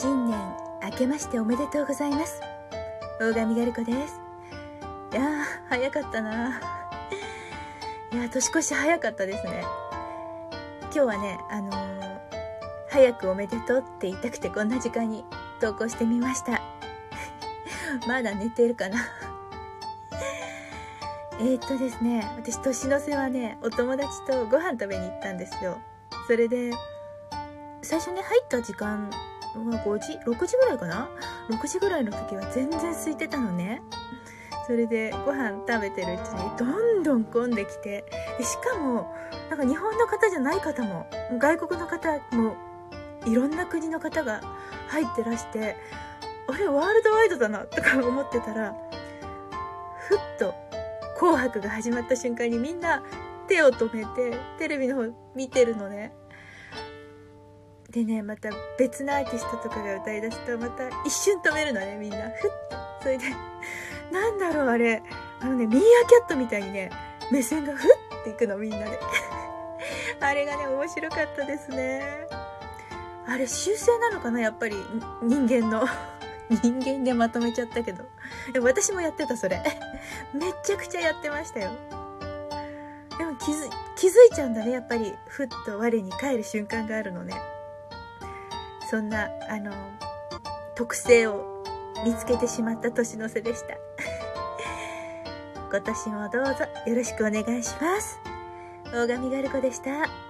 新年明けましておめでとうございます。大神ガルコです。いやー早かったな。いや年越し早かったですね。今日はねあのー、早くおめでとうって言いたくてこんな時間に投稿してみました。まだ寝てるかな。えーっとですね私年の瀬はねお友達とご飯食べに行ったんですよ。それで最初ね入った時間5時6時ぐらいかな？6時ぐらいの時は全然空いてたのね。それでご飯食べてるうちにどんどん混んできてしかもなんか日本の方じゃない方も外国の方もいろんな国の方が入ってらしてあれワールドワイドだなとか思ってたらふっと「紅白」が始まった瞬間にみんな手を止めてテレビの方見てるのね。でねまた別のアーティストとかが歌いだすとまた一瞬止めるのねみんな。ふっそれでなんだろうあれ。あのねミーアキャットみたいにね目線がふっていくのみんなで。あれがね面白かったですね。あれ修正なのかなやっぱり。人間の。人間でまとめちゃったけど。でも私もやってたそれ。めちゃくちゃやってましたよ。でも気づ気づいちゃうんだねやっぱり。ふっと我に返る瞬間があるのね。そんなあの特性を見つけてしまった年の瀬でした。今年もどうぞよろしくお願いします。大神ガルコでした。